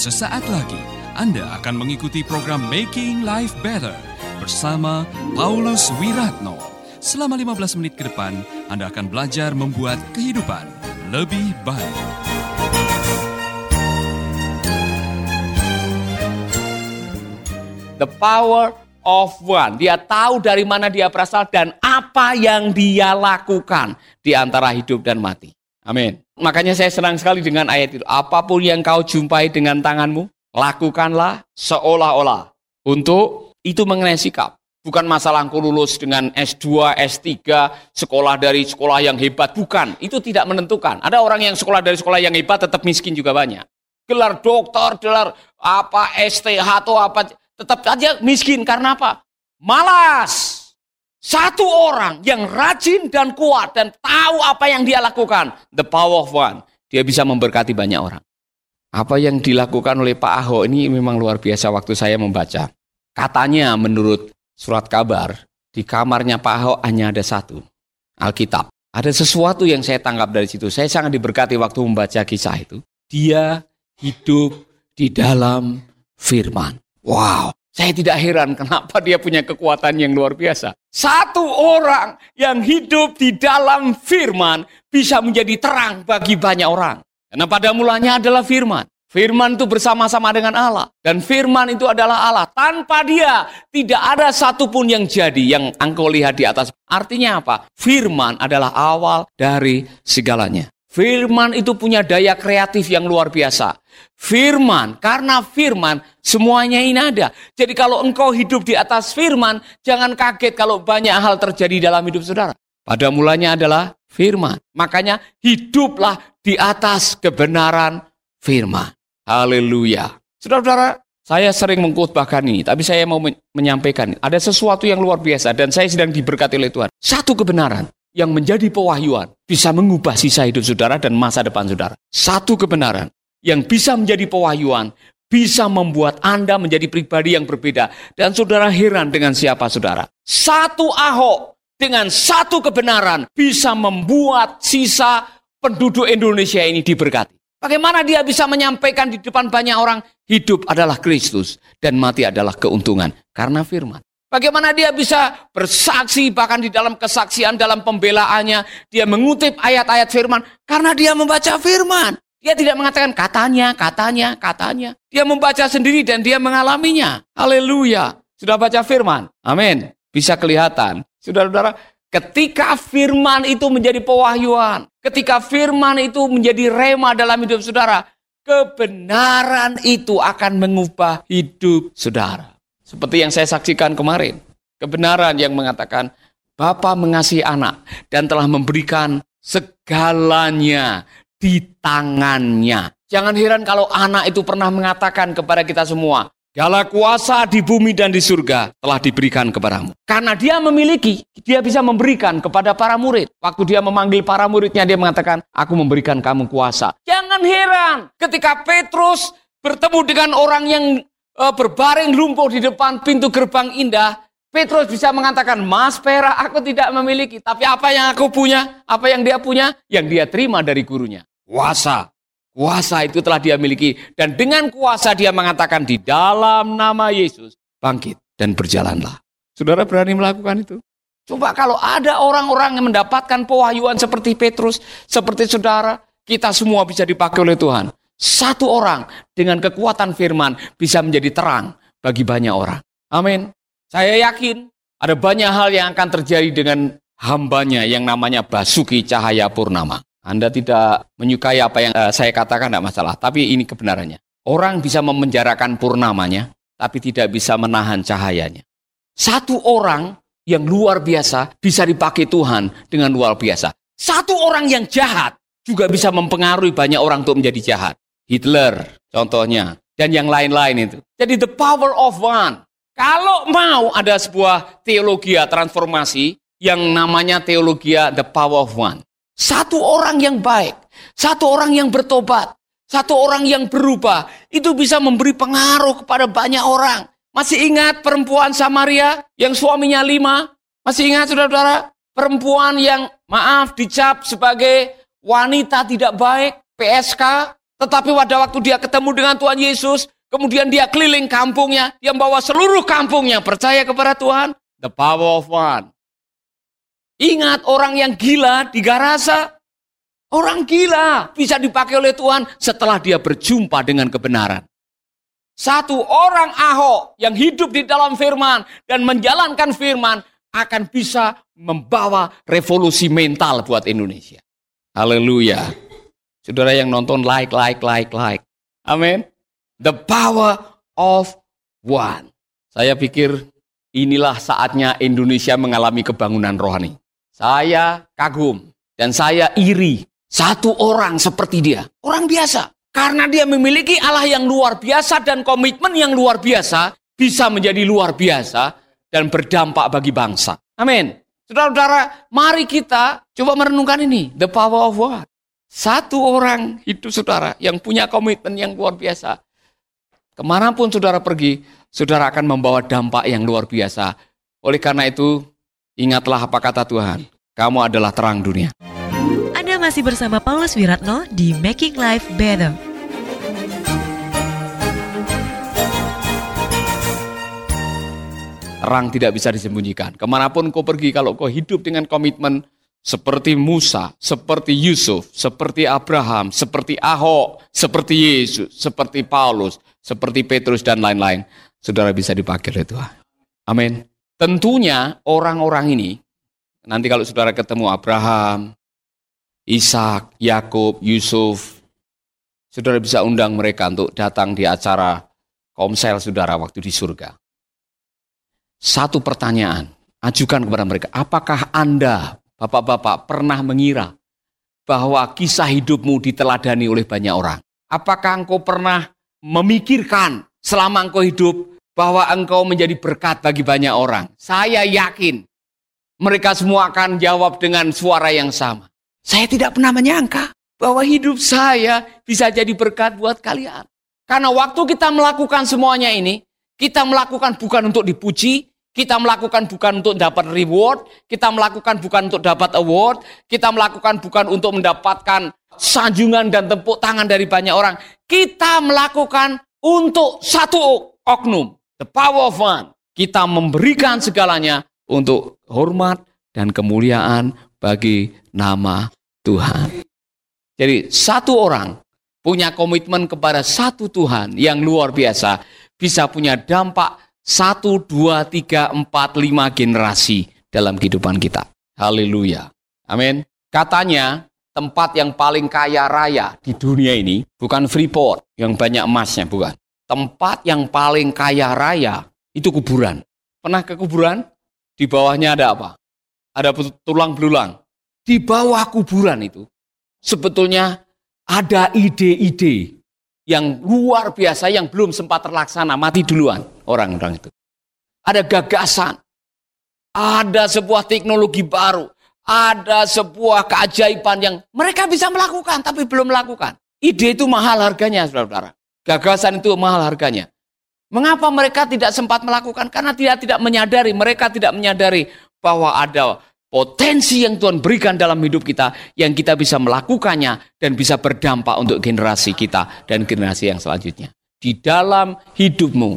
Sesaat lagi Anda akan mengikuti program Making Life Better bersama Paulus Wiratno. Selama 15 menit ke depan, Anda akan belajar membuat kehidupan lebih baik. The power of one. Dia tahu dari mana dia berasal dan apa yang dia lakukan di antara hidup dan mati. Amin. Makanya saya senang sekali dengan ayat itu. Apa pun yang kau jumpai dengan tanganmu, lakukanlah seolah-olah. Untuk itu mengenai sikap. Bukan masalah engkau lulus dengan S2, S3, sekolah dari sekolah yang hebat. Bukan, itu tidak menentukan. Ada orang yang sekolah dari sekolah yang hebat tetap miskin juga banyak. Gelar dokter, gelar apa, STH atau apa, tetap saja miskin. Karena apa? Malas. Satu orang yang rajin dan kuat dan tahu apa yang dia lakukan. The power of one. Dia bisa memberkati banyak orang. Apa yang dilakukan oleh Pak Ahok ini memang luar biasa waktu saya membaca. Katanya menurut surat kabar, di kamarnya Pak Ahok hanya ada satu. Alkitab. Ada sesuatu yang saya tangkap dari situ. Saya sangat diberkati waktu membaca kisah itu. Dia hidup di dalam firman. Wow. Saya tidak heran kenapa dia punya kekuatan yang luar biasa. Satu orang yang hidup di dalam firman bisa menjadi terang bagi banyak orang. Karena pada mulanya adalah firman. Firman itu bersama-sama dengan Allah. Dan firman itu adalah Allah. Tanpa dia tidak ada satupun yang jadi yang engkau lihat di atas. Artinya apa? Firman adalah awal dari segalanya. Firman itu punya daya kreatif yang luar biasa. Firman, karena firman semuanya ini ada. Jadi kalau engkau hidup di atas firman, jangan kaget kalau banyak hal terjadi dalam hidup saudara. Pada mulanya adalah firman. Makanya hiduplah di atas kebenaran firman. Haleluya. Saudara-saudara, saya sering mengkhotbahkan ini, tapi saya mau menyampaikan. Ada sesuatu yang luar biasa dan saya sedang diberkati oleh Tuhan. Satu kebenaran yang menjadi pewahyuan bisa mengubah sisa hidup saudara dan masa depan saudara. Satu kebenaran yang bisa menjadi pewahyuan bisa membuat Anda menjadi pribadi yang berbeda dan saudara heran dengan siapa saudara. Satu Ahok dengan satu kebenaran bisa membuat sisa penduduk Indonesia ini diberkati. Bagaimana dia bisa menyampaikan di depan banyak orang hidup adalah Kristus dan mati adalah keuntungan karena firman. Bagaimana dia bisa bersaksi bahkan di dalam kesaksian dalam pembelaannya dia mengutip ayat-ayat firman karena dia membaca firman. Dia tidak mengatakan katanya, katanya, katanya. Dia membaca sendiri dan dia mengalaminya. Haleluya. Sudah baca firman. Amin. Bisa kelihatan. Saudara-saudara, ketika firman itu menjadi pewahyuan, ketika firman itu menjadi rema dalam hidup saudara, kebenaran itu akan mengubah hidup saudara. Seperti yang saya saksikan kemarin. Kebenaran yang mengatakan Bapa mengasihi anak dan telah memberikan segalanya di tangannya. Jangan heran kalau anak itu pernah mengatakan kepada kita semua, Segala kuasa di bumi dan di surga telah diberikan kepadamu. Karena dia memiliki, dia bisa memberikan kepada para murid. Waktu dia memanggil para muridnya, dia mengatakan, aku memberikan kamu kuasa. Jangan heran ketika Petrus bertemu dengan orang yang berbaring lumpuh di depan pintu gerbang indah, Petrus bisa mengatakan, Mas perak aku tidak memiliki. Tapi apa yang aku punya? Apa yang dia punya? Yang dia terima dari gurunya. Kuasa. Kuasa itu telah dia miliki. Dan dengan kuasa dia mengatakan di dalam nama Yesus. Bangkit dan berjalanlah. Saudara berani melakukan itu? Coba kalau ada orang-orang yang mendapatkan pewahyuan seperti Petrus, seperti saudara, kita semua bisa dipakai oleh Tuhan. Satu orang dengan kekuatan firman bisa menjadi terang bagi banyak orang. Amin. Saya yakin ada banyak hal yang akan terjadi dengan hambanya yang namanya Basuki Cahaya Purnama. Anda tidak menyukai apa yang uh, saya katakan tidak masalah, tapi ini kebenarannya. Orang bisa memenjarakan purnamanya, tapi tidak bisa menahan cahayanya. Satu orang yang luar biasa bisa dipakai Tuhan dengan luar biasa. Satu orang yang jahat juga bisa mempengaruhi banyak orang untuk menjadi jahat. Hitler contohnya, dan yang lain-lain itu. Jadi the power of one. Kalau mau ada sebuah teologi transformasi yang namanya teologi the power of one. Satu orang yang baik, satu orang yang bertobat, satu orang yang berubah, itu bisa memberi pengaruh kepada banyak orang. Masih ingat perempuan Samaria yang suaminya lima? Masih ingat saudara-saudara? Perempuan yang maaf dicap sebagai wanita tidak baik, PSK, Tetapi pada waktu dia ketemu dengan Tuhan Yesus, kemudian dia keliling kampungnya, dia membawa seluruh kampungnya percaya kepada Tuhan. The power of one. Ingat orang yang gila di Garasa, orang gila bisa dipakai oleh Tuhan setelah dia berjumpa dengan kebenaran. Satu orang Ahok yang hidup di dalam firman dan menjalankan firman akan bisa membawa revolusi mental buat Indonesia. Haleluya. Saudara yang nonton like, like, like, like. Amin. The power of one. Saya pikir inilah saatnya Indonesia mengalami kebangunan rohani. Saya kagum dan saya iri. Satu orang seperti dia, orang biasa. Karena dia memiliki Allah yang luar biasa dan komitmen yang luar biasa, bisa menjadi luar biasa dan berdampak bagi bangsa. Amin. Saudara-saudara, mari kita coba merenungkan ini. The power of what? Satu orang hidup saudara yang punya komitmen yang luar biasa. Ke mana pun saudara pergi, saudara akan membawa dampak yang luar biasa. Oleh karena itu, ingatlah apa kata Tuhan. Kamu adalah terang dunia. Anda masih bersama Paulus Wiratno di Making Life Better. Terang tidak bisa disembunyikan. Ke mana pun kau pergi, kalau kau hidup dengan komitmen seperti Musa, seperti Yusuf, seperti Abraham, seperti Ahok, seperti Yesus, seperti Paulus, seperti Petrus dan lain-lain. Saudara bisa dipakai oleh Tuhan. Amin. Tentunya orang-orang ini, nanti kalau saudara ketemu Abraham, Ishak, Yakub, Yusuf, saudara bisa undang mereka untuk datang di acara komsel saudara waktu di surga. Satu pertanyaan, ajukan kepada mereka, apakah Anda Bapak-bapak pernah mengira bahwa kisah hidupmu diteladani oleh banyak orang? Apakah engkau pernah memikirkan selama engkau hidup bahwa engkau menjadi berkat bagi banyak orang? Saya yakin mereka semua akan jawab dengan suara yang sama. Saya tidak pernah menyangka bahwa hidup saya bisa jadi berkat buat kalian. Karena waktu kita melakukan semuanya ini, kita melakukan bukan untuk dipuji, kita melakukan bukan untuk dapat reward, kita melakukan bukan untuk dapat award, kita melakukan bukan untuk mendapatkan sanjungan dan tepuk tangan dari banyak orang. Kita melakukan untuk satu oknum, the power of one. Kita memberikan segalanya untuk hormat dan kemuliaan bagi nama Tuhan. Jadi satu orang punya komitmen kepada satu Tuhan yang luar biasa bisa punya dampak satu, dua, tiga, empat, lima generasi dalam kehidupan kita. Haleluya. Amin. Katanya tempat yang paling kaya raya di dunia ini bukan Freeport yang banyak emasnya, bukan. Tempat yang paling kaya raya itu kuburan. Pernah ke kuburan? Di bawahnya ada apa? Ada tulang belulang. Di bawah kuburan itu sebetulnya ada ide-ide yang luar biasa yang belum sempat terlaksana, mati duluan orang-orang itu. Ada gagasan, ada sebuah teknologi baru, ada sebuah keajaiban yang mereka bisa melakukan tapi belum melakukan. Ide itu mahal harganya, saudara-saudara. Gagasan itu mahal harganya. Mengapa mereka tidak sempat melakukan? Karena tidak tidak menyadari, mereka tidak menyadari bahwa ada potensi yang Tuhan berikan dalam hidup kita yang kita bisa melakukannya dan bisa berdampak untuk generasi kita dan generasi yang selanjutnya. Di dalam hidupmu,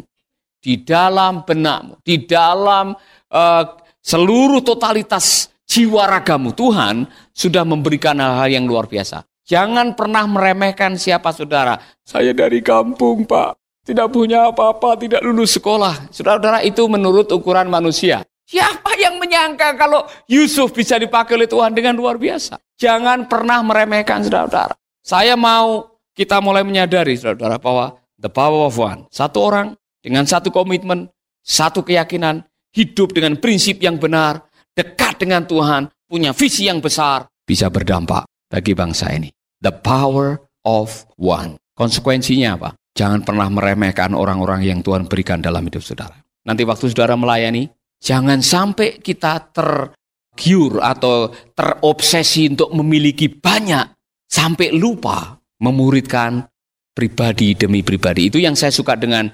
di dalam benakmu, di dalam uh, seluruh totalitas jiwa ragamu, Tuhan sudah memberikan hal-hal yang luar biasa. Jangan pernah meremehkan siapa saudara. Saya dari kampung, Pak. Tidak punya apa-apa, tidak lulus sekolah. Saudara-saudara, itu menurut ukuran manusia. Siapa yang menyangka kalau Yusuf bisa dipakai oleh Tuhan dengan luar biasa? Jangan pernah meremehkan saudara-saudara. Saya mau kita mulai menyadari saudara-saudara bahwa the power of one. Satu orang dengan satu komitmen, satu keyakinan, hidup dengan prinsip yang benar, dekat dengan Tuhan, punya visi yang besar, bisa berdampak bagi bangsa ini. The power of one. Konsekuensinya apa? Jangan pernah meremehkan orang-orang yang Tuhan berikan dalam hidup saudara. Nanti waktu saudara melayani, Jangan sampai kita tergiur atau terobsesi untuk memiliki banyak sampai lupa memuridkan pribadi demi pribadi. Itu yang saya suka dengan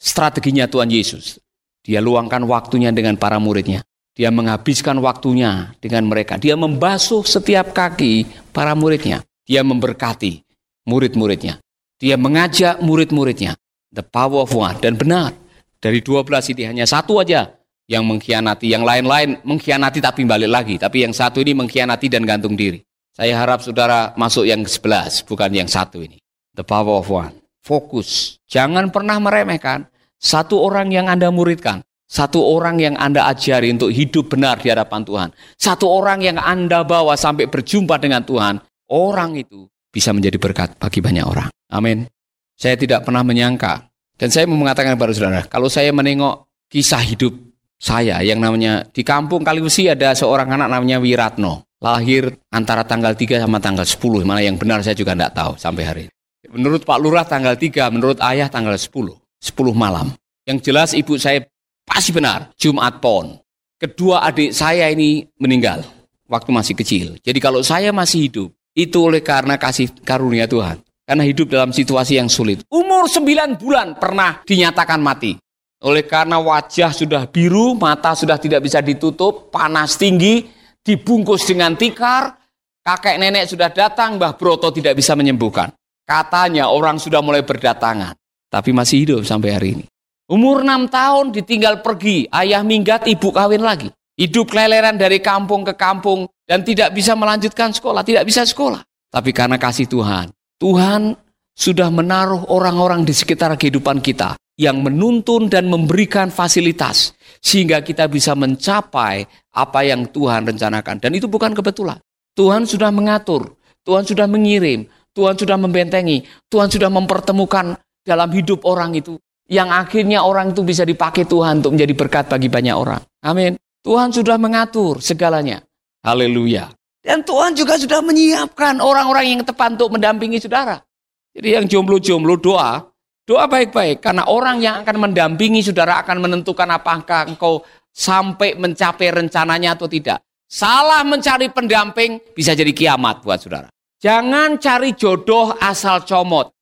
strateginya Tuhan Yesus. Dia luangkan waktunya dengan para muridnya. Dia menghabiskan waktunya dengan mereka. Dia membasuh setiap kaki para muridnya. Dia memberkati murid-muridnya. Dia mengajak murid-muridnya. The power of one. Dan benar. Dari 12 ini hanya satu aja yang mengkhianati. Yang lain-lain mengkhianati tapi balik lagi. Tapi yang satu ini mengkhianati dan gantung diri. Saya harap saudara masuk yang ke-11, bukan yang satu ini. The power of one. Fokus. Jangan pernah meremehkan satu orang yang Anda muridkan. Satu orang yang Anda ajari untuk hidup benar di hadapan Tuhan. Satu orang yang Anda bawa sampai berjumpa dengan Tuhan. Orang itu bisa menjadi berkat bagi banyak orang. Amin. Saya tidak pernah menyangka. Dan saya mau mengatakan kepada saudara, kalau saya menengok kisah hidup saya yang namanya di kampung Kaliusi ada seorang anak namanya Wiratno. Lahir antara tanggal 3 sama tanggal 10. Mana yang benar saya juga tidak tahu sampai hari ini. Menurut Pak Lurah tanggal 3, menurut ayah tanggal 10. 10 malam. Yang jelas ibu saya pasti benar, Jumat Pon. Kedua adik saya ini meninggal waktu masih kecil. Jadi kalau saya masih hidup, itu oleh karena kasih karunia Tuhan. Karena hidup dalam situasi yang sulit. Umur 9 bulan pernah dinyatakan mati. Oleh karena wajah sudah biru, mata sudah tidak bisa ditutup, panas tinggi, dibungkus dengan tikar, kakek nenek sudah datang, Mbah Broto tidak bisa menyembuhkan. Katanya orang sudah mulai berdatangan, tapi masih hidup sampai hari ini. Umur enam tahun ditinggal pergi, ayah minggat, ibu kawin lagi. Hidup keleleran dari kampung ke kampung dan tidak bisa melanjutkan sekolah, tidak bisa sekolah. Tapi karena kasih Tuhan, Tuhan sudah menaruh orang-orang di sekitar kehidupan kita yang menuntun dan memberikan fasilitas sehingga kita bisa mencapai apa yang Tuhan rencanakan. Dan itu bukan kebetulan. Tuhan sudah mengatur, Tuhan sudah mengirim, Tuhan sudah membentengi, Tuhan sudah mempertemukan dalam hidup orang itu yang akhirnya orang itu bisa dipakai Tuhan untuk menjadi berkat bagi banyak orang. Amin. Tuhan sudah mengatur segalanya. Haleluya. Dan Tuhan juga sudah menyiapkan orang-orang yang tepat untuk mendampingi saudara. Jadi yang jomblo-jomblo doa, doa baik-baik. Karena orang yang akan mendampingi saudara akan menentukan apakah engkau sampai mencapai rencananya atau tidak. Salah mencari pendamping bisa jadi kiamat buat saudara. Jangan cari jodoh asal comot.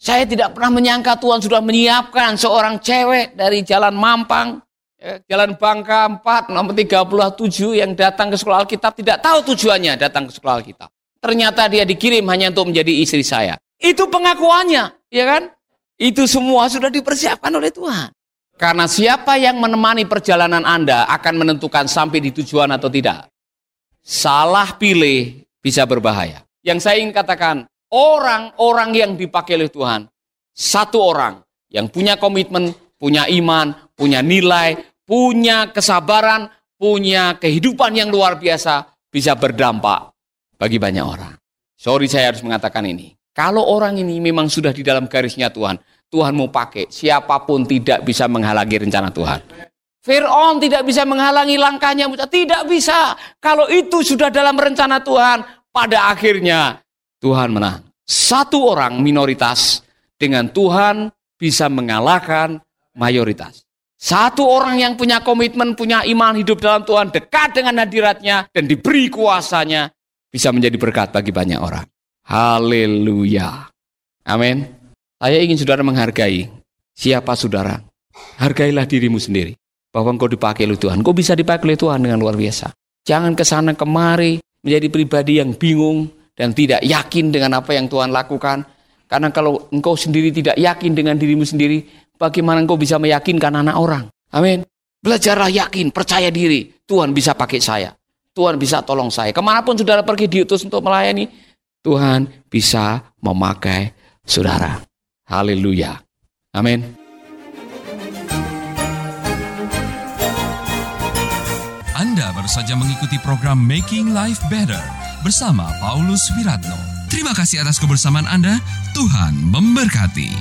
Saya tidak pernah menyangka Tuhan sudah menyiapkan seorang cewek dari Jalan Mampang, ya, Jalan Bangka 4, nomor 37 yang datang ke sekolah Alkitab tidak tahu tujuannya datang ke sekolah Alkitab. Ternyata dia dikirim hanya untuk menjadi istri saya. Itu pengakuannya, ya kan? Itu semua sudah dipersiapkan oleh Tuhan. Karena siapa yang menemani perjalanan Anda akan menentukan sampai di tujuan atau tidak. Salah pilih bisa berbahaya. Yang saya ingin katakan, orang-orang yang dipakai oleh Tuhan. Satu orang yang punya komitmen, punya iman, punya nilai, punya kesabaran, punya kehidupan yang luar biasa, bisa berdampak bagi banyak orang. Sorry saya harus mengatakan ini. Kalau orang ini memang sudah di dalam garisnya Tuhan, Tuhan mau pakai, siapa pun tidak bisa menghalangi rencana Tuhan. Fir'aun tidak bisa menghalangi langkahnya. Tidak bisa. Kalau itu sudah dalam rencana Tuhan, pada akhirnya Tuhan menang. Satu orang minoritas dengan Tuhan bisa mengalahkan mayoritas. Satu orang yang punya komitmen, punya iman hidup dalam Tuhan, dekat dengan hadiratnya, dan diberi kuasanya, bisa menjadi berkat bagi banyak orang. Haleluya. Amin. Saya ingin saudara menghargai siapa saudara. Hargailah dirimu sendiri. Bahwa engkau dipakai oleh Tuhan. Engkau bisa dipakai oleh Tuhan dengan luar biasa. Jangan ke sana kemari menjadi pribadi yang bingung, dan tidak yakin dengan apa yang Tuhan lakukan. Karena kalau engkau sendiri tidak yakin dengan dirimu sendiri, bagaimana engkau bisa meyakinkan anak orang? Amin. Belajarlah yakin, percaya diri. Tuhan bisa pakai saya. Tuhan bisa tolong saya. Ke mana pun saudara pergi diutus untuk melayani, Tuhan bisa memakai saudara. Haleluya. Amin. Anda baru saja mengikuti program Making Life Better bersama Paulus Wiratno. Terima kasih atas kebersamaan Anda. Tuhan memberkati.